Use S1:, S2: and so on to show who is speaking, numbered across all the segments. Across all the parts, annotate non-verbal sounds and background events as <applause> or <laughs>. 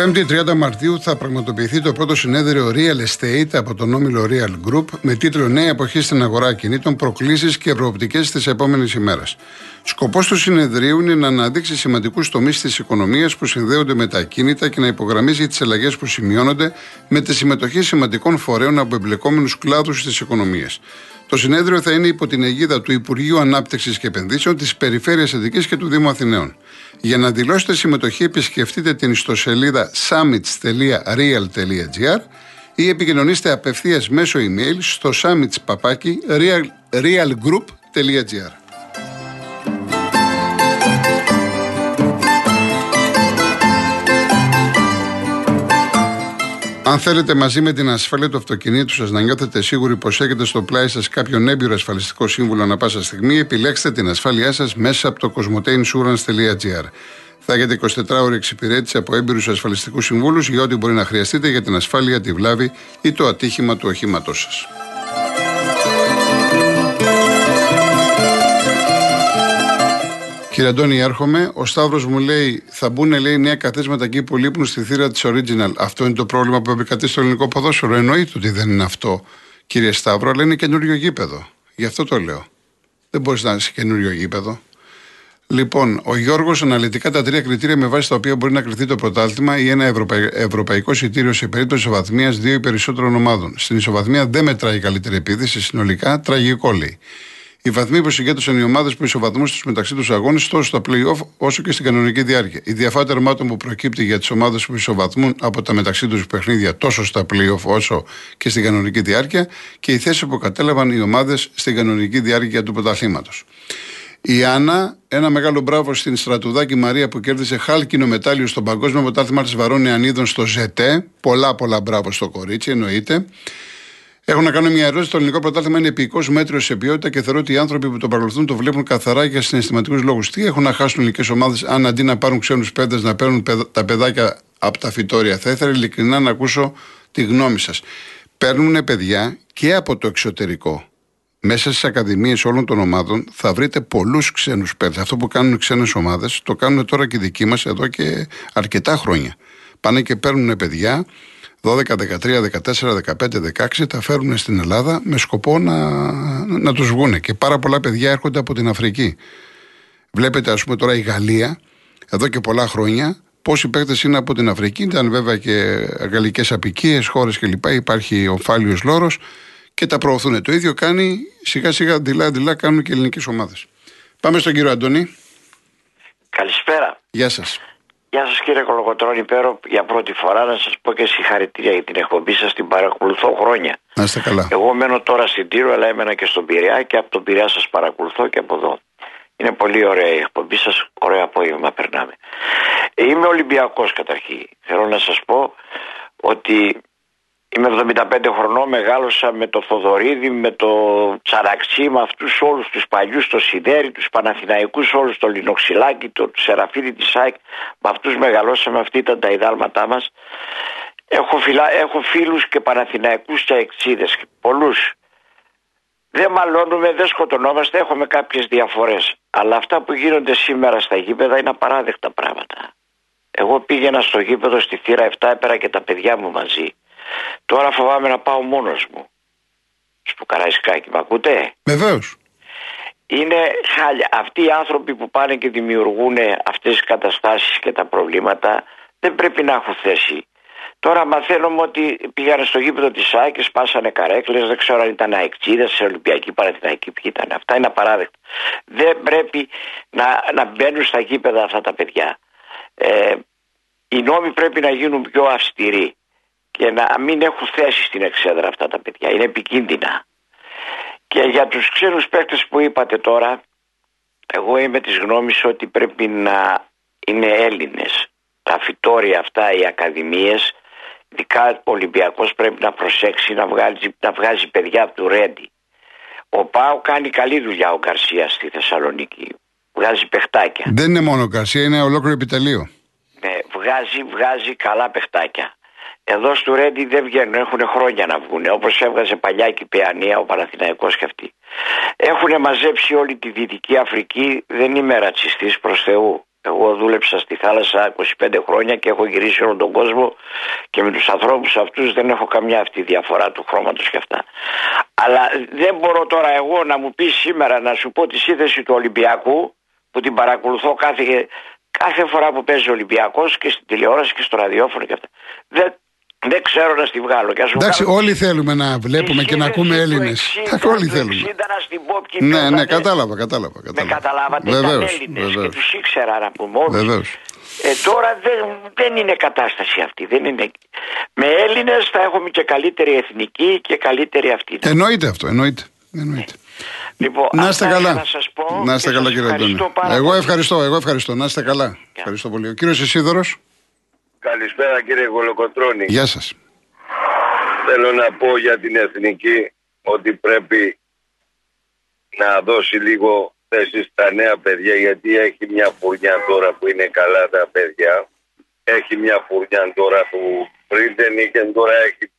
S1: 5η 30 Μαρτίου θα πραγματοποιηθεί το πρώτο συνέδριο Real Estate από τον όμιλο Real Group με τίτλο Νέα εποχή στην αγορά κινήτων, προκλήσεις και προοπτικές της επόμενης ημέρας. Σκοπός του συνεδρίου είναι να αναδείξει σημαντικούς τομείς της οικονομίας που συνδέονται με τα κίνητα και να υπογραμμίσει τις αλλαγές που σημειώνονται με τη συμμετοχή σημαντικών φορέων από εμπλεκόμενους κλάδους της οικονομίας. Το συνέδριο θα είναι υπό την αιγίδα του Υπουργείου Ανάπτυξης και Επενδύσεων της Περιφέρειας Αττική και του Δήμου Αθηναίων. Για να δηλώσετε συμμετοχή, επισκεφτείτε την ιστοσελίδα summits.real.gr ή επικοινωνήστε απευθείας μέσω email στο summits.realgroup.gr. Αν θέλετε μαζί με την ασφάλεια του αυτοκινήτου σας να νιώθετε σίγουροι πως έχετε στο πλάι σας κάποιον έμπειρο ασφαλιστικό σύμβουλο ανα πάσα στιγμή, επιλέξτε την ασφάλειά σας μέσα από το cosmoteinsurance.gr. Θα έχετε 24 ώρε εξυπηρέτηση από έμπειρους ασφαλιστικούς συμβούλους για ό,τι μπορεί να χρειαστείτε για την ασφάλεια, τη βλάβη ή το ατύχημα του οχήματός σας. Κύριε Αντώνη, έρχομαι. Ο Σταύρος μου λέει: Θα μπουν λέει, νέα καθίσματα εκεί που λείπουν στη θύρα της Original. Αυτό είναι το πρόβλημα που επικρατεί στο ελληνικό ποδόσφαιρο. Εννοείται ότι δεν είναι αυτό, κύριε Σταύρο, αλλά είναι καινούριο γήπεδο. Γι' αυτό το λέω. Δεν μπορείς να είσαι καινούριο γήπεδο. Λοιπόν, ο Γιώργος αναλυτικά τα τρία κριτήρια με βάση τα οποία μπορεί να κρυθεί το πρωτάθλημα ή ένα ευρωπαϊκό εισιτήριο σε περίπτωση ισοβαθμίας δύο ή περισσότερων ομάδων. Στην ισοβαθμία δεν μετράει η καλύτερη επίθεση, συνολικά τραγικό λέει. Οι βαθμοί που συγκέντρωσαν οι ομάδες που ισοβαθμούν στου μεταξύ τους αγώνες τόσο στα playoff όσο και στην κανονική διάρκεια. Η διαφορά τερμάτων που προκύπτει για τις ομάδες που ισοβαθμούν από τα μεταξύ τους παιχνίδια τόσο στα playoff όσο και στην κανονική διάρκεια και η θέση που κατέλαβαν οι ομάδες στην κανονική διάρκεια του πρωταθλήματος. Η Άννα, ένα μεγάλο μπράβο στην Στρατουδάκη Μαρία που κέρδισε χάλκινο μετάλλιο στο Παγκόσμιο Πρωτάθλημα της Βαρών Ανίδων στο ΖΕΤΕ. Πολλά, πολλά μπράβο στο κορίτσι, εννοείται. Έχω να κάνω μια ερώτηση. Το ελληνικό πρωτάθλημα είναι επικό μέτριο σε ποιότητα και θεωρώ ότι οι άνθρωποι που το παρακολουθούν το βλέπουν καθαρά για συναισθηματικούς λόγους. Τι έχουν να χάσουν ελληνικές ομάδες, αν αντί να πάρουν ξένους παίδε, να παίρνουν τα παιδάκια από τα φυτόρια; Θα ήθελα ειλικρινά να ακούσω τη γνώμη σας. Παίρνουν παιδιά και από το εξωτερικό. Μέσα στις ακαδημίες όλων των ομάδων θα βρείτε πολλούς ξένους παίδε. Αυτό που κάνουν οι ξένες ομάδες το κάνουν τώρα και οι δικοί μας εδώ και αρκετά χρόνια. Πάνε και παίρνουν παιδιά 12, 13, 14, 15, 16 τα φέρουν στην Ελλάδα με σκοπό να, να τους βγουν. Και πάρα πολλά παιδιά έρχονται από την Αφρική. Βλέπετε, ας πούμε, τώρα η Γαλλία, εδώ και πολλά χρόνια, πόσοι παίκτες είναι από την Αφρική. Ήταν βέβαια και γαλλικές απικίες, χώρες κλπ. Υπάρχει ο φάλιος λόρος και τα προωθούν. Το ίδιο κάνει σιγά σιγά δειλά-δειλά κάνουν και ελληνικές ομάδες. Πάμε στον κύριο Αντώνη.
S2: Καλησπέρα.
S1: Γεια σας.
S2: Γεια σας κύριε Κολοκοτρώνη Πέρο για πρώτη φορά να σας πω και συγχαρητήρια για την εκπομπή σας την παρακολουθώ χρόνια.
S1: Να είστε καλά.
S2: Εγώ μένω τώρα στην Τύρο αλλά έμενα και στον Πειραιά και από τον Πειραιά σας παρακολουθώ και από εδώ. Είναι πολύ ωραία η εκπομπή σας, ωραίο απόγευμα περνάμε. Είμαι Ολυμπιακός καταρχήν. Θέλω να σας πω ότι Είμαι 75 χρονών, μεγάλωσα με το Θοδωρίδη, με το Τσαραξί, με αυτούς όλους τους παλιούς, το Σιδέρι, τους Παναθηναϊκούς, όλους το Λινοξυλάκι, το Σεραφίδη της ΣΑΙΚ, με αυτούς μεγαλώσαμε, αυτοί ήταν τα ιδάλματά μας. Έχω, φιλά, έχω φίλους και Παναθηναϊκούς και εξίδες, πολλούς. Δεν μαλώνουμε, δεν σκοτωνόμαστε, έχουμε κάποιες διαφορές. Αλλά αυτά που γίνονται σήμερα στα γήπεδα είναι απαράδεκτα πράγματα. Εγώ πήγαινα στο γήπεδο στη θύρα 7, έπερα και τα παιδιά μου μαζί. Τώρα φοβάμαι να πάω μόνος μου. Στο Καραϊσκάκι, με ακούτε;
S1: Βεβαίως.
S2: Είναι χάλια. Αυτοί οι άνθρωποι που πάνε και δημιουργούν αυτές τις καταστάσεις και τα προβλήματα δεν πρέπει να έχουν θέση. Τώρα μαθαίνουμε ότι πήγανε στο γήπεδο της ΣΑΕ και σπάσανε καρέκλες. Δεν ξέρω αν ήταν αεξίδε, σε Ολυμπιακή, Παναθηναϊκή, ποιοι ήταν. Αυτά είναι απαράδεκτα. Δεν πρέπει να, να μπαίνουν στα γήπεδα αυτά τα παιδιά. Ε, οι νόμοι πρέπει να γίνουν πιο αυστηροί και να μην έχουν θέση στην εξέδρα αυτά τα παιδιά. Είναι επικίνδυνα. Και για τους ξένους παίκτες που είπατε τώρα, εγώ είμαι της γνώμης ότι πρέπει να είναι Έλληνες. Τα φυτόρια αυτά, οι ακαδημίες, ειδικά ο Ολυμπιακός πρέπει να προσέξει να βγάζει, να βγάζει παιδιά του Ρέντι. Ο Πάο κάνει καλή δουλειά ο Γκαρσία στη Θεσσαλονίκη. Βγάζει παιχτάκια.
S1: Δεν είναι μόνο ο Γκαρσία, είναι ολόκληρο επιτελείο.
S2: Ναι, βγάζει, βγάζει καλά παιχτάκια. Εδώ στο Ρέντι δεν βγαίνουν, έχουν χρόνια να βγουν. Όπως έβγαζε παλιά και η Παιανία, ο Παναθηναϊκός και αυτοί. Έχουν μαζέψει όλη τη Δυτική Αφρική. Δεν είμαι ρατσιστής προς Θεού. Εγώ δούλεψα στη θάλασσα 25 χρόνια και έχω γυρίσει όλο τον κόσμο και με τους ανθρώπους αυτούς δεν έχω καμιά αυτή διαφορά του χρώματος και αυτά. Αλλά δεν μπορώ τώρα εγώ να μου πεις σήμερα να σου πω τη σύνθεση του Ολυμπιακού που την παρακολουθώ κάθε, κάθε φορά που παίζει ο Ολυμπιακός και στην τηλεόραση και στο ραδιόφωνο και αυτά. Δεν, δεν ξέρω να στη βγάλω. Και
S1: Εντάξει, όλοι θέλουμε να βλέπουμε και να ακούμε Έλληνες. Όλοι θέλουμε. ναι, ναι, κατάλαβα, κατάλαβα. κατάλαβα.
S2: Με καταλάβατε, βεβαίως, ήταν Έλληνες και τους ήξερα να πούμε όλους. Ε, τώρα δεν, δεν είναι κατάσταση αυτή. Δεν είναι... Με Έλληνες θα έχουμε και καλύτερη εθνική και καλύτερη αυτή.
S1: Εννοείται αυτό, εννοείται. εννοείται.
S2: Λοιπόν,
S1: να είστε καλά.
S2: Να, σας πω
S1: να είστε καλά, κύριε Αντώνη. Εγώ ευχαριστώ, εγώ ευχαριστώ. Να είστε καλά. Yeah. Ευχαριστώ πολύ. Ο κύριος Ισίδωρος.
S3: Καλησπέρα κύριε Γολοκοτρώνη.
S1: Γεια σας.
S3: Θέλω να πω για την εθνική ότι πρέπει να δώσει λίγο θέση στα νέα παιδιά γιατί έχει μια φουρνιά τώρα που είναι καλά τα παιδιά. Έχει μια φουρνιά τώρα που πριν δεν είχε, τώρα έχει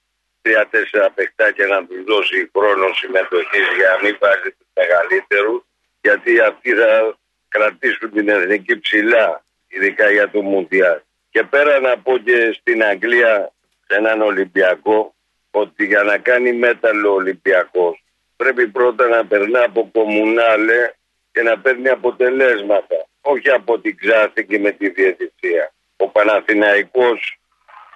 S3: τρία-τέσσερα παιχτάκια να τους δώσει χρόνος συμμετοχής για να μην βάζει τους μεγαλύτερους. Γιατί αυτοί θα κρατήσουν την εθνική ψηλά, ειδικά για το Μουντιάλ. Και πέρα να πω και στην Αγγλία σε έναν Ολυμπιακό ότι για να κάνει μέταλλο Ολυμπιακός πρέπει πρώτα να περνά από κομμουνάλε και να παίρνει αποτελέσματα. Όχι από την Ξάθη και με τη διαιτησία. Ο Παναθηναϊκός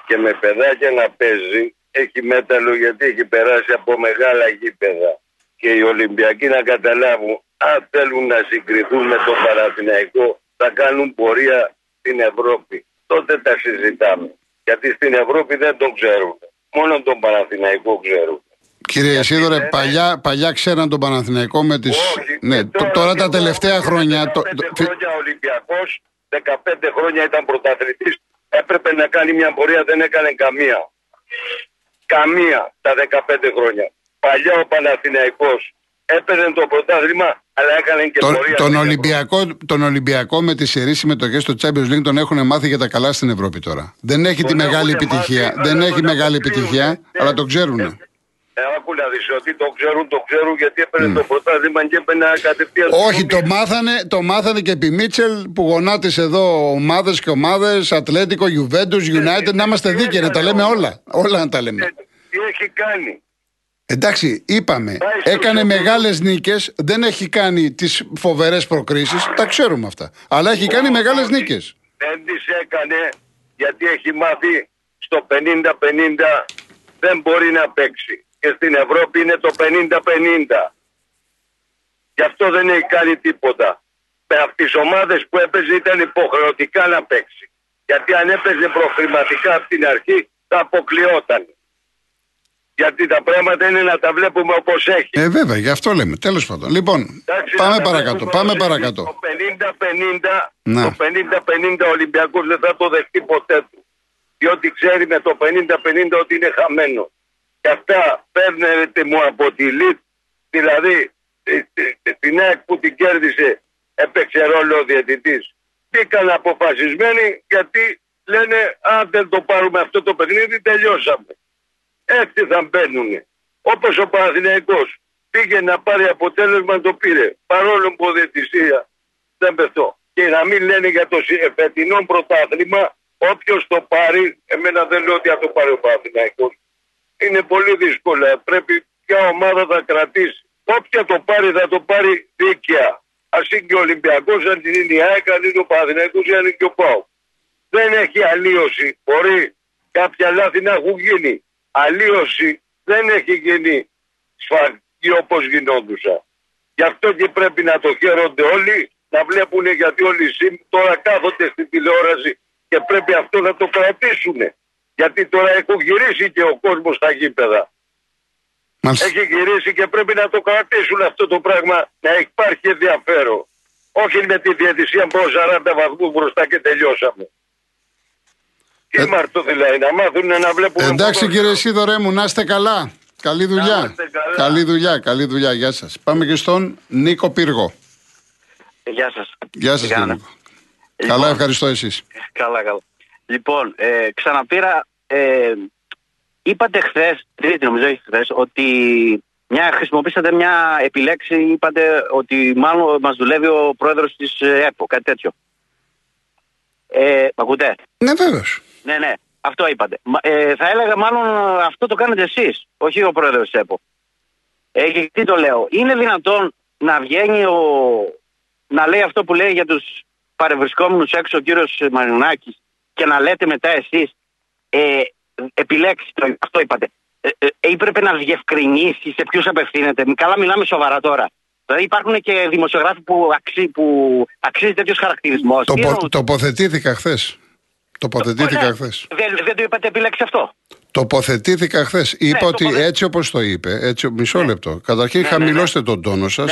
S3: και με παιδάκια να παίζει έχει μέταλλο γιατί έχει περάσει από μεγάλα γήπεδα. Και οι Ολυμπιακοί να καταλάβουν αν θέλουν να συγκριθούν με τον Παναθηναϊκό θα κάνουν πορεία στην Ευρώπη τότε τα συζητάμε. Γιατί στην Ευρώπη δεν τον ξέρουν. Μόνο τον Παναθηναϊκό ξέρουν.
S1: Κύριε Σίδωρε, είναι... παλιά, παλιά ξέραν τον Παναθηναϊκό με τις...
S3: Όχι,
S1: ναι, τώρα, τώρα τα τελευταία χρόνια...
S3: 15 χρόνια Ολυμπιακός, 15 χρόνια ήταν πρωταθλητής, έπρεπε να κάνει μια πορεία, δεν έκανε καμία. Καμία τα 15 χρόνια. Παλιά ο Παναθηναϊκός έπαιρνε το πρωτάθλημα αλλά έκανε και τον, πορεία
S1: τον, Ολυμπιακό, τον Ολυμπιακό με τι σερεί συμμετοχέ στο Champions League τον έχουν μάθει για τα καλά στην Ευρώπη τώρα. Δεν έχει τη μεγάλη επιτυχία. Μάθει, δεν έχει μεγάλη επιτυχία, ναι, αλλά το ξέρουν. Ε,
S3: ε, άκου να δεις ότι το ξέρουν, το ξέρουν γιατί έπαιρνε mm. το πρωτάθλημα και έπαιρνε κατευθείαν.
S1: Όχι, το μάθανε, το μάθανε και επί Μίτσελ που γονάτισε εδώ ομάδες και ομάδες, Ατλέτικο, Γιουβέντους, United. Να είμαστε δίκαιοι, να τα λέμε όλα. Όλα να τα λέμε.
S3: Τι έχει κάνει.
S1: Εντάξει, είπαμε, έκανε μεγάλες νίκες, δεν έχει κάνει τις φοβερές προκρίσεις, τα ξέρουμε αυτά. Αλλά έχει κάνει μεγάλες νίκες.
S3: Δεν τις έκανε γιατί έχει μάθει στο 50-50 δεν μπορεί να παίξει. Και στην Ευρώπη είναι το 50-50. Γι' αυτό δεν έχει κάνει τίποτα. Με αυτές τις ομάδες που έπαιζε ήταν υποχρεωτικά να παίξει. Γιατί αν έπαιζε προχρηματικά από την αρχή θα αποκλειόταν. Γιατί τα πράγματα είναι να τα βλέπουμε όπως έχει.
S1: Ε, βέβαια, γι' αυτό λέμε. Τέλος πάντων. Λοιπόν, Εντάξει, πάμε παρακάτω. Πάμε παρακάτω.
S3: Το 50-50 το 50-50 ο Ολυμπιακός δεν θα το δεχτεί ποτέ του. Διότι ξέρει με το 50-50 ότι είναι χαμένο. Και αυτά παίρνετε μου από τη ΛΙΤ, δηλαδή την ΑΕΚ που την κέρδισε έπαιξε ρόλο ο διαιτητής. Μπήκαν αποφασισμένοι γιατί λένε αν δεν το πάρουμε αυτό το παιχνίδι τελειώσαμε έτσι θα μπαίνουν. Όπως ο Παναθηναϊκός πήγε να πάρει αποτέλεσμα το πήρε. Παρόλο που διαιτησία δεν πεθώ. Και να μην λένε για το φετινό πρωτάθλημα, όποιος το πάρει, εμένα δεν λέω ότι θα το πάρει ο Παναθηναϊκός. Είναι πολύ δύσκολο. Πρέπει ποια ομάδα θα κρατήσει. Όποια το πάρει θα το πάρει δίκαια. Α είναι και ο Ολυμπιακός, αν την είναι η ΑΕΚ, αν είναι ο Παναθηναϊκός, αν είναι και ο Πάο. Δεν έχει αλλίωση. Μπορεί κάποια λάθη να έχουν γίνει αλλίωση δεν έχει γίνει σφαγή όπως γινόντουσα. Γι' αυτό και πρέπει να το χαίρονται όλοι, να βλέπουν γιατί όλοι τώρα κάθονται στην τηλεόραση και πρέπει αυτό να το κρατήσουν. Γιατί τώρα έχουν γυρίσει και ο κόσμος στα γήπεδα. Μάλιστα. Έχει γυρίσει και πρέπει να το κρατήσουν αυτό το πράγμα, να υπάρχει ενδιαφέρον. Όχι με τη διαιτησία από 40 βαθμούς μπροστά και τελειώσαμε. Τι ε... δηλαδή, να μάθουν να βλέπουν.
S1: Εντάξει κύριε Σίδωρέ μου, να είστε καλά. Καλή δουλειά. Καλή δουλειά, καλή δουλειά. Γεια σας. Πάμε και στον Νίκο Πύργο.
S4: Γεια σας.
S1: Γεια σας, κύριε Νίκο. Λοιπόν, καλά, ευχαριστώ εσείς.
S4: Καλά, καλά. Λοιπόν, ε, ξαναπήρα. Ε, είπατε χθες, τρίτη νομίζω χθες, ότι μια, χρησιμοποίησατε μια επιλέξη, είπατε ότι μάλλον μας δουλεύει ο πρόεδρος της ΕΠΟ, κάτι τέτοιο. Ε, ακούτε;
S1: Ναι, βέβαια.
S4: Ναι, ναι. Αυτό είπατε. Ε, θα έλεγα μάλλον αυτό το κάνετε εσείς, όχι ο πρόεδρος της ΕΠΟ. Ε, γιατί το λέω. Είναι δυνατόν να βγαίνει ο. να λέει αυτό που λέει για τους παρευρισκόμενους έξω ο κύριος Μαρινάκης και να λέτε μετά εσείς. Ε, επιλέξει το, αυτό είπατε. Ε, ε, έπρεπε να διευκρινίσει σε ποιους απευθύνεται. Καλά, μιλάμε σοβαρά τώρα. Δηλαδή υπάρχουν και δημοσιογράφοι που, αξί, που αξίζει τέτοιος χαρακτηρισμός.
S1: Το, τοποθετήθηκα χθες. Τοποθετήθηκα
S4: ναι.
S1: χθες.
S4: Δεν, δεν το είπατε επιλέξει αυτό.
S1: Τοποθετήθηκα χθες. Είπα ναι, ότι έτσι όπως το είπε, έτσι, μισό ναι. λεπτό. Καταρχήν ναι, χαμηλώστε τον τόνο σας.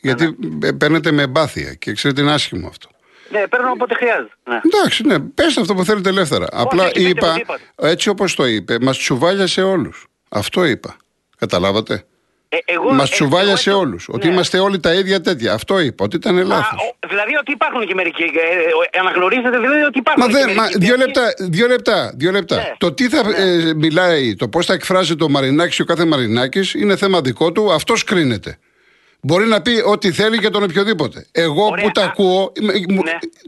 S1: Γιατί παίρνετε με εμπάθεια και ξέρετε είναι άσχημο αυτό.
S4: Ναι, παίρνω όποτε χρειάζεται.
S1: Ναι. Εντάξει, ναι, πέστε αυτό που θέλετε ελεύθερα. Απλά είπα, έτσι όπως το είπε, μας τσουβάλιασε όλους. Αυτό είπα. Καταλάβατε; Ε, Μας τσουβάλια σε όλους. Ότι ναι. είμαστε όλοι τα ίδια τέτοια. Αυτό είπα, ότι ήταν λάθος.
S4: Δηλαδή ότι υπάρχουν και μερικοί. Ε, ε, αναγνωρίζετε δηλαδή ότι υπάρχουν. Μα, και μα
S1: δύο λεπτά. Δύο λεπτά, δύο λεπτά. Ναι. Το τι θα ναι. ε, μιλάει, το πώς θα εκφράζει το Μαρινάκης ο κάθε Μαρινάκης είναι θέμα δικό του. Αυτό κρίνεται. Μπορεί να πει ό,τι θέλει για τον οποιοδήποτε. Εγώ Ωραία. που τα ακούω, ναι.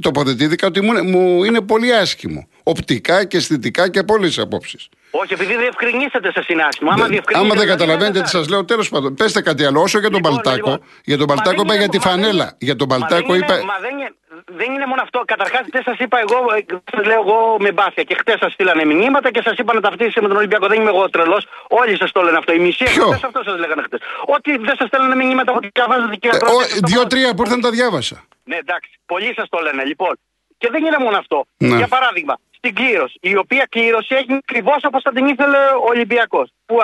S1: τοποθετήθηκα ότι μου, μου είναι πολύ άσχημο. Οπτικά και αισθητικά και από όλες τις απόψεις.
S4: Όχι, επειδή διευκρινίσατε σε συνάσχημα. Άμα,
S1: άμα δεν καταλαβαίνετε τι σας λέω, τέλος πάντων, πέστε κάτι άλλο. Όσο για τον λοιπόν, Παλτάκο, λοιπόν, για τον Παλτάκο είπα για τη φανέλα. Για τον Παλτάκο είπα.
S4: Μα δεν είναι, δεν είναι μόνο αυτό. Καταρχάς, δεν σας είπα εγώ, σα λέω εγώ με μπάθια. Και χτες σας στείλανε μηνύματα και σας είπα να ταυτίσετε με τον Ολυμπιακό. Δεν είμαι εγώ τρελός. Όλοι σας το λένε αυτό. Η μισή χτε αυτό σας λέγανε χτες. Ότι δεν σας στέλνανε μηνύματα ότι διαβάζετε και
S1: ε, Δύο-τρία που ήρθαν τα διάβασα.
S4: Ναι, εντάξει. Πολλοί σας το λένε. Λοιπόν, και δεν είναι μόνο αυτό. Ναι. Για παράδειγμα, στην κλήρωση, η οποία κλήρωση έχει ακριβώς όπως θα την ήθελε ο Ολυμπιακός. Που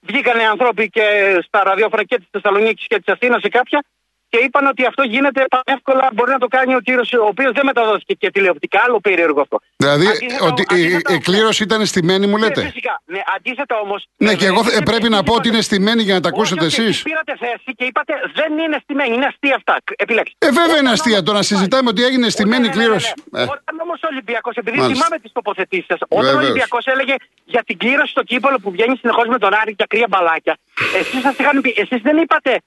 S4: βγήκανε άνθρωποι και στα ραδιόφωνα και της Θεσσαλονίκης και της Αθήνας σε κάποια και είπαν ότι αυτό γίνεται εύκολα. Μπορεί να το κάνει ο κύριος, ο οποίος δεν μεταδόθηκε και τηλεοπτικά. Άλλο περίεργο αυτό.
S1: Δηλαδή, αντίθετα, ότι αντίθετα, η, κλήρωση ήταν στημένη, μου λέτε;
S4: Ναι, φυσικά. Ναι, αντίθετα όμως.
S1: Ναι, και εγώ ε, πρέπει να πω ότι είναι στημένη για να τα ακούσετε εσείς.
S4: Πήρατε θέση και είπατε δεν είναι στημένη, είναι αστεία αυτά. Επιλέξτε.
S1: Ε, βέβαια είναι αστεία. Το να συζητάμε ότι έγινε στημένη κλήρωση.
S4: Ε. Όταν όμως ο Ολυμπιακό, επειδή θυμάμαι τις τοποθετήσεις σας, όταν ο Ολυμπιακός έλεγε για την κλήρωση στο κύπολο που βγαίνει συνεχώς με τον Άρη για κρύα μπαλάκια, εσείς σας είχαν πει, εσείς δεν είπατε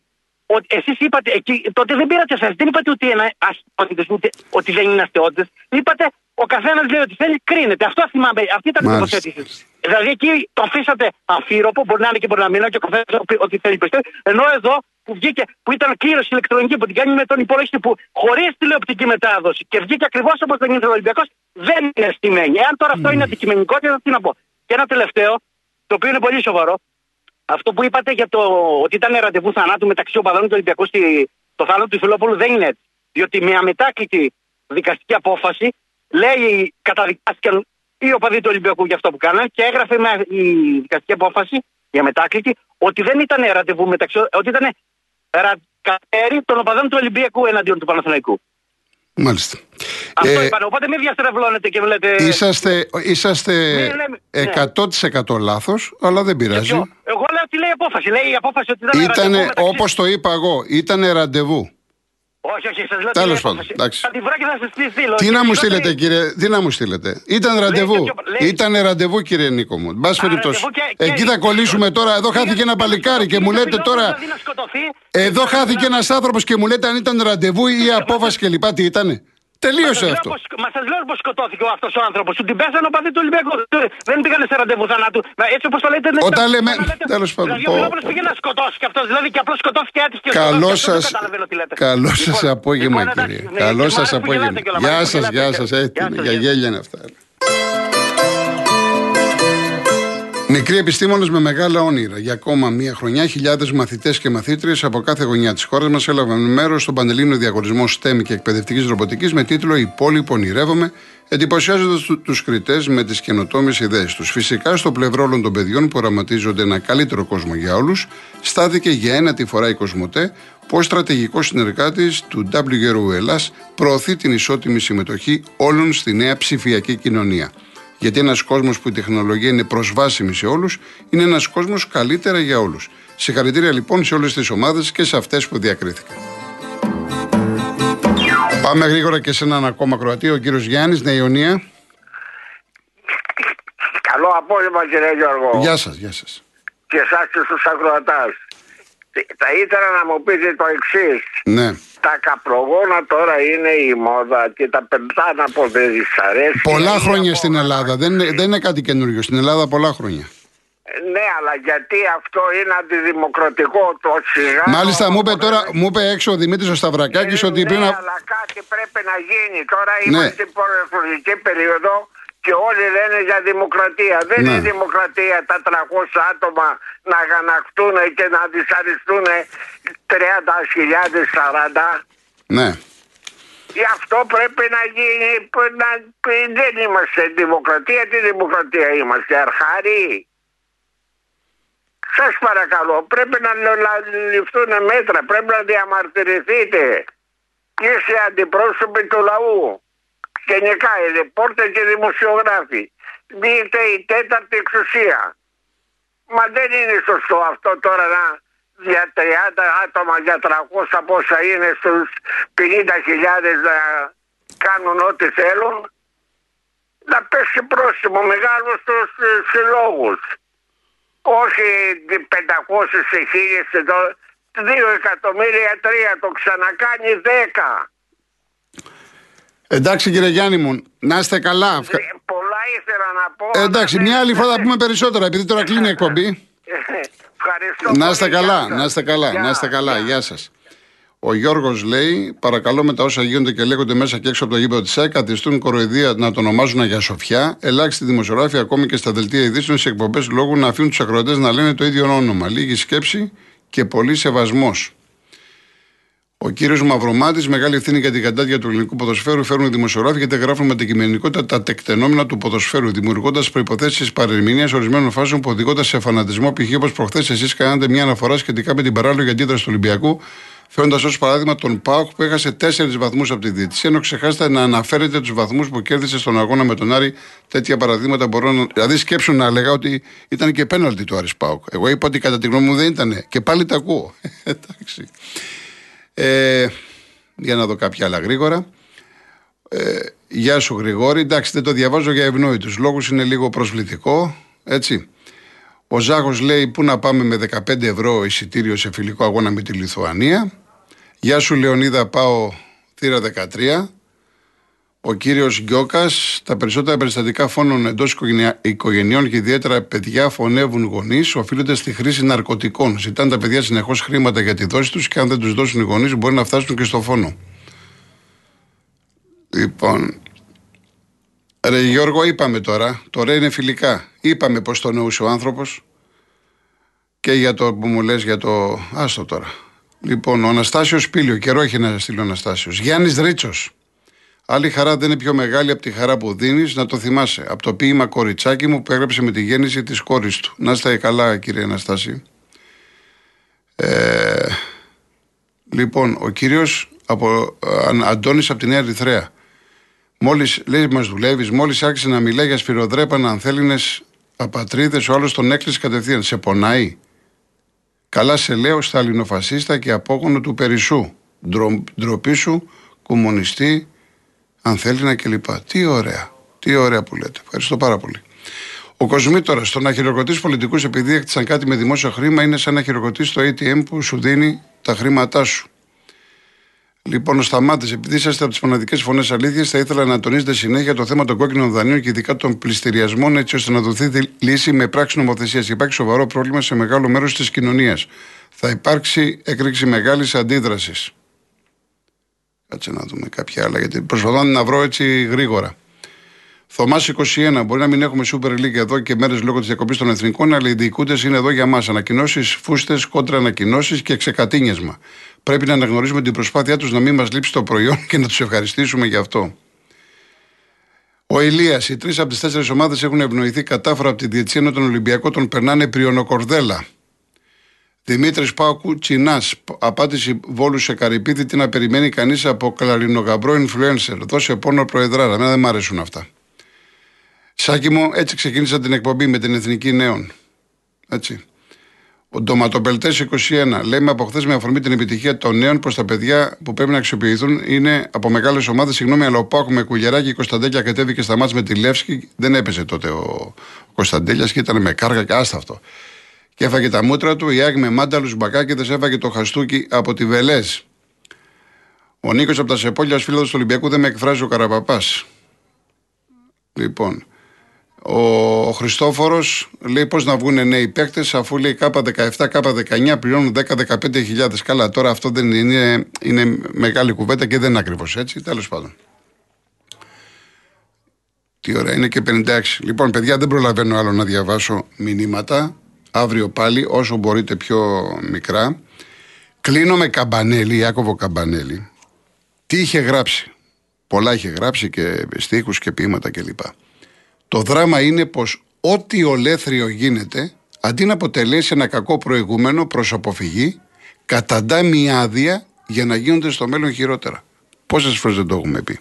S4: ότι εσείς είπατε, εκεί, τότε δεν πήρατε εσά, δεν είπατε ότι είναι αστεότητες, ούτε ότι δεν είναι αστεότητες. Είπατε ο καθένας λέει ότι θέλει, κρίνεται. Αυτό θυμάμαι, αυτή ήταν η τοποθέτηση. Δηλαδή εκεί το αφήσατε αμφίροπο, μπορεί να είναι και μπορεί να μην είναι και ο καθένας ότι θέλει πιστεύει. Ενώ εδώ που βγήκε, που ήταν κλήρωση ηλεκτρονική που την κάνει με τον υπολογιστή που χωρίς τηλεοπτική μετάδοση και βγήκε ακριβώς όπως δεν ήθελε ο Ολυμπιακός, δεν είναι στημένη. Εάν τώρα αυτό είναι αντικειμενικότητα, τι να πω. Και ένα τελευταίο, το οποίο είναι πολύ σοβαρό, αυτό που είπατε για το ότι ήταν ραντεβού θανάτου μεταξύ οπαδών του Ολυμπιακού στη, το θάνατο του Φιλόπουλου δεν είναι έτσι. Διότι με αμετάκλητη δικαστική απόφαση λέει καταδικάστηκαν οι οπαδοί του Ολυμπιακού για αυτό που κάνανε και έγραφε με η δικαστική απόφαση, η αμετάκλητη, ότι δεν ήταν ραντεβού μεταξύ, ότι ήταν κατέρι των οπαδών του Ολυμπιακού εναντίον του Παναθηναϊκού.
S1: Μάλιστα.
S4: Αυτό ε, είπαν. Οπότε μην διαστρεβλώνετε και βλέπετε.
S1: Είσαστε, είσαστε ναι, 100% ναι. λάθος, αλλά δεν πειράζει.
S4: Εγώ λέω ότι λέει η απόφαση. Λέει η απόφαση ότι ήταν
S1: Ήτανε, όπως το είπα εγώ, ήταν ραντεβού.
S4: Όχι, όχι, σας λέω.
S1: Τέλος πάντων.
S4: Θα τη βρω και θα σας τη στείλω.
S1: Τι να μου στείλετε, κύριε, τι να μου στείλετε. Ήταν ραντεβού. Ήταν ραντεβού, κύριε Νίκο μου. Μπα περιπτώσει. Εκεί θα κολλήσουμε τώρα. Εδώ χάθηκε ένα παλικάρι και μου λέτε τώρα. Εδώ χάθηκε ένας άνθρωπος και μου λέτε αν ήταν ραντεβού ή απόφαση κλπ. Τι ήτανε; Τελείωσε αυτό.
S4: μα σας λέω πως σκοτώθηκε αυτός ο άνθρωπος. Του την πέσανε ο παδί του Ολυμπιακού. Δεν πήγανε σε ραντεβού θανάτου. Έτσι όπως το λέτε.
S1: Όταν λέμε. Τέλος πάντων.
S4: Δηλαδή ο Φιλόπουλο πήγε να σκοτώσει και αυτός. Δηλαδή και απλώς σκοτώθηκε έτυχε και
S1: Καλό σα. Καλό σας λοιπόν, απόγευμα, λοιπόν, κύριε. Ναι, Καλό σας απόγευμα. Γεια σας, γεια σας. Για γέλια είναι αυτά. Μικροί επιστήμονες με μεγάλα όνειρα. Για ακόμα μία χρονιά, χιλιάδες μαθητές και μαθήτριες από κάθε γωνιά της χώρας μας έλαβαν μέρος στον Πανελλήνιο Διαγωνισμό STEM και Εκπαιδευτικής Ρομποτικής με τίτλο Η πόλη που ονειρεύομαι, εντυπωσιάζοντας του κριτές με τις καινοτόμες ιδέες τους. Φυσικά, στο πλευρό όλων των παιδιών που οραματίζονται ένα καλύτερο κόσμο για όλους, στάθηκε για ένα τη φορά η Κοσμοτέ, που ω στρατηγικός συνεργάτης του WRU Ελλάς προωθεί την ισότιμη συμμετοχή όλων στη νέα ψηφιακή κοινωνία. Γιατί ένας κόσμος που η τεχνολογία είναι προσβάσιμη σε όλους, είναι ένας κόσμος καλύτερα για όλους. Συγχαρητήρια λοιπόν σε όλες τις ομάδες και σε αυτές που διακρίθηκαν. Πάμε γρήγορα και σε έναν ακόμα Κροατή, ο κύριος Γιάννης, Νέα Ιωνία.
S3: Καλό απόγευμα κύριε Γιώργο.
S1: Γεια σας, γεια σας.
S3: Και εσάς και στους ακροατάς.
S5: Θα ήθελα να μου πείτε το εξής.
S1: Ναι.
S5: Τα καπρογόνα τώρα είναι η μόδα και τα πεντάνα από δυσαρέσκεια.
S1: Πολλά χρόνια στην Ελλάδα. Δεν, δεν είναι κάτι καινούριο. Στην Ελλάδα πολλά χρόνια.
S5: Ναι, αλλά γιατί αυτό είναι αντιδημοκρατικό το σιγά.
S1: Μάλιστα, μου είπε τώρα, μου είπε έξω ο Δημήτρης ο Σταυρακάκης
S5: ε,
S1: ότι
S5: ναι,
S1: πριν.
S5: αλλά κάτι πρέπει να γίνει. Τώρα ναι. είμαστε στην προεκλογική περίοδο και όλοι λένε για δημοκρατία. Δεν ναι. είναι δημοκρατία τα 300 άτομα να γανακτούν και να δυσαριστούν 30.000 40.
S1: Ναι.
S5: Γι' αυτό πρέπει να γίνει. Να, δεν είμαστε δημοκρατία. Τι δημοκρατία είμαστε, αρχάρι; Σας παρακαλώ, πρέπει να ληφθούν μέτρα, πρέπει να διαμαρτυρηθείτε. Είστε αντιπρόσωποι του λαού. Γενικά οι ρεπόρτερ και δημοσιογράφοι. Δείτε η τέταρτη εξουσία. Μα δεν είναι σωστό αυτό τώρα να για 30 άτομα, για 300 πόσα είναι στους 50.000 να κάνουν ό,τι θέλουν. Να πέσει πρόστιμο μεγάλο στους συλλόγους όχι 500 σε χίλιες εδώ, 2 εκατομμύρια τρία το ξανακάνει 10.
S1: Εντάξει κύριε Γιάννη μου, να είστε καλά. Ε,
S5: πολλά ήθελα να πω.
S1: Εντάξει, μια άλλη φορά θα πούμε περισσότερα, επειδή τώρα κλείνει η εκπομπή.
S5: Ευχαριστώ.
S1: Να είστε καλά, να είστε καλά, να είστε καλά. Γεια σας. Ο Γιώργος λέει: Παρακαλώ με τα όσα γίνονται και λέγονται μέσα και έξω από το γήπεδο της ΑΕΚ, καθιστούν κοροϊδία να το ονομάζουν για σοφιά. Ελάχιστοι δημοσιογράφοι, ακόμη και στα δελτία ειδήσεων, σε εκπομπές λόγου να αφήνουν τους ακροατές να λένε το ίδιο όνομα. Λίγη σκέψη και πολύ σεβασμός. Ο κύριος Μαυρομάτης, μεγάλη ευθύνη για την κατάδια του ελληνικού ποδοσφαίρου, φέρνουν οι δημοσιογράφοι γιατί γράφουν με την κειμενικότητα τα τεκτενόμενα του ποδοσφαίρου, δημιουργώντας προποθέσει παρεμηνία ορισμένων φάσεων που οδηγώντα σε φανατισμό. Π.χ. όπως προχθές εσείς κάνατε μια αναφορά σχετικά με την παράλογη αντίδραση του Ολυμπιακού φέροντας ως παράδειγμα τον Πάοκ που έχασε τέσσερις βαθμούς από τη διαιτησία, ενώ ξεχάσατε να αναφέρετε τους βαθμούς που κέρδισε στον αγώνα με τον Άρη. Τέτοια παραδείγματα μπορώ να. Δηλαδή, σκέψουν να έλεγα ότι ήταν και πέναλτι του Άρης Πάοκ. Εγώ είπα ότι κατά τη γνώμη μου δεν ήταν. Και πάλι τα ακούω. <laughs> Εντάξει. Ε, για να δω κάποια άλλα γρήγορα. Ε, γεια σου Γρηγόρη. Εντάξει, δεν το διαβάζω για ευνόητους λόγους, είναι λίγο προσβλητικό. Έτσι. Ο Ζάχο λέει πού να πάμε με 15 ευρώ εισιτήριο σε φιλικό αγώνα με τη Λιθουανία. Γεια σου Λεωνίδα, πάω θύρα 13. Ο κύριος Γκιόκας, τα περισσότερα περιστατικά φόνων εντός οικογενειών και ιδιαίτερα παιδιά φωνεύουν γονείς, οφείλονται στη χρήση ναρκωτικών. Ζητάνε τα παιδιά συνεχώς χρήματα για τη δόση τους και αν δεν τους δώσουν οι γονείς μπορεί να φτάσουν και στο φόνο. Λοιπόν, Ρε Γιώργο, είπαμε τώρα, τώρα είναι φιλικά. Είπαμε πώ το νοούσε ο άνθρωπος. Και για το που μου λες για το. Άστο τώρα. Λοιπόν, ο Αναστάσιος Πίλιο, καιρό έχει να στείλει ο Αναστάσιος. Γιάννης Ρίτσος. Άλλη χαρά δεν είναι πιο μεγάλη από τη χαρά που δίνεις, να το θυμάσαι. Από το ποίημα κοριτσάκι μου που έγραψε με τη γέννηση της κόρης του. Να είστε καλά, κύριε Αναστάση. Ε, λοιπόν, ο κύριος από, Αντώνης από τη Νέα Ερυθρέα. Μόλις λέει μας δουλεύεις, μόλις άρχισε να μιλάει για σφυροδρέπανα ανθέλινε απατρίδες, ο άλλος τον έκλεισε κατευθείαν. Σε πονάει. Καλά σε λέω, σταλινοφασίστα και απόγονο του Περισσού. Ντροπή σου, κομμουνιστή, ανθέλινα κλπ. Τι ωραία. Τι ωραία που λέτε. Ευχαριστώ πάρα πολύ. Ο Κοσμήτορα, το να χειροκροτήσει πολιτικούς επειδή έκτισαν κάτι με δημόσιο χρήμα είναι σαν να χειροκροτήσει το ATM που σου δίνει τα χρήματά σου. Λοιπόν, ο Σταμάτης, επειδή είσαστε από τις μοναδικέ φωνές αλήθεια, θα ήθελα να τονίζετε συνέχεια το θέμα των κόκκινων δανείων και ειδικά των πληστηριασμών, έτσι ώστε να δοθεί λύση με πράξη νομοθεσίας. Υπάρχει σοβαρό πρόβλημα σε μεγάλο μέρος της κοινωνίας. Θα υπάρξει έκρηξη μεγάλης αντίδρασης. Κάτσε να δούμε κάποια άλλα, γιατί προσπαθώ να βρω έτσι γρήγορα. Θωμάς 21. Μπορεί να μην έχουμε Super League εδώ και μέρες λόγω της διακοπής των εθνικών, αλλά οι διοικούντες είναι εδώ για μας. Ανακοινώσεις, φούστες, κόντρα ανακοινώσεις και ξεκατίνιασμα. Πρέπει να αναγνωρίσουμε την προσπάθειά τους να μην μας λείψει το προϊόν και να τους ευχαριστήσουμε γι' αυτό. Ο Ηλίας, οι τρεις από τις τέσσερις ομάδες έχουν ευνοηθεί κατάφορα από τη διετσία ενώ τον Ολυμπιακό τον περνάνε πριονοκορδέλα. Δημήτρης Πάοκου Τσινάς, απάντηση Βόλου σε καρυπίδι, τι να περιμένει κανείς από κλαρινογαμπρό influencer. Δώσε πόνο προεδράρα. Εμένα δεν μ' αρέσουν αυτά. Σάκη μου, έτσι ξεκίνησα την εκπομπή με την Εθνική Νέων. Έτσι. Ο Ντοματοπελτές 21 λέμε από χθες με αφορμή την επιτυχία των νέων προς τα παιδιά που πρέπει να αξιοποιηθούν είναι από μεγάλες ομάδες. Συγγνώμη, αλλά ο Πάκου με κουγεράκι Κωνσταντέλια κατέβηκε στα μάτια με τη Λεύσκη. Δεν έπεσε τότε ο Κωνσταντέλιας και ήταν με κάργα και άστα αυτό. Και έφαγε τα μούτρα του. Η Άγ με μάνταλους μπακάκιδε έφαγε το χαστούκι από τη Βελές. Ο Νίκος από τα Σεπόλιας, φίλος του Ολυμπιακού, δεν με εκφράζει ο Καραπαπάς. Λοιπόν, ο Χριστόφορος λέει πώς να βγουν νέοι παίκτες, αφού λέει K17, K19 πληρώνουν 10-15 χιλιάδες. Καλά, τώρα αυτό δεν είναι, είναι μεγάλη κουβέντα και δεν είναι ακριβώς έτσι. Τέλος πάντων. Τι ώρα είναι και 56. Λοιπόν, παιδιά, δεν προλαβαίνω άλλο να διαβάσω μηνύματα. Αύριο πάλι, όσο μπορείτε πιο μικρά. Κλείνω με Καμπανέλη, Ιάκωβο Καμπανέλη. Τι είχε γράψει. Πολλά είχε γράψει και στίχους και ποίηματα κλπ. Το δράμα είναι πως ό,τι ολέθριο γίνεται, αντί να αποτελέσει ένα κακό προηγούμενο προς αποφυγή, καταντά μια άδεια για να γίνονται στο μέλλον χειρότερα. Πόσες φορές δεν το έχουμε πει.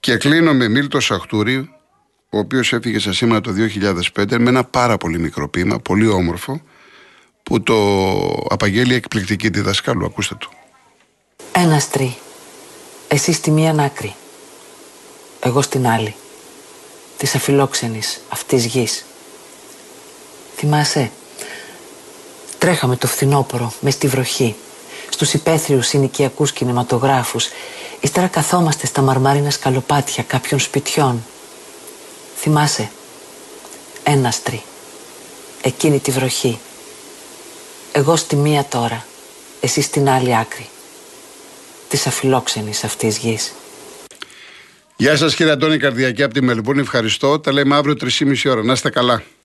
S1: Και κλείνω με Μίλτο Σαχτούρη, ο οποίος έφυγε σε σήμερα το 2005 με ένα πάρα πολύ μικρό ποίημα, πολύ όμορφο, που το απαγγέλει εκπληκτική διδασκάλου. Ακούστε το.
S6: Ένα τρί. Εσύ στη μία άκρη. Εγώ στην άλλη. Της αφιλόξενης αυτής γης. Θυμάσαι; Τρέχαμε το φθινόπωρο μες στη βροχή. Στους υπαίθριους συνοικιακούς κινηματογράφους Ύστερα καθόμαστε στα μαρμάρινα σκαλοπάτια κάποιων σπιτιών. Θυμάσαι, έναστρι, εκείνη τη βροχή. Εγώ στη μία τώρα, εσύ στην άλλη άκρη. Της αφιλόξενης αυτής γης.
S1: Γεια σας κύριε Αντώνη Καρδιακή από τη Μελβούνη, ευχαριστώ. Τα λέμε αύριο 3,5 ώρα. Να είστε καλά.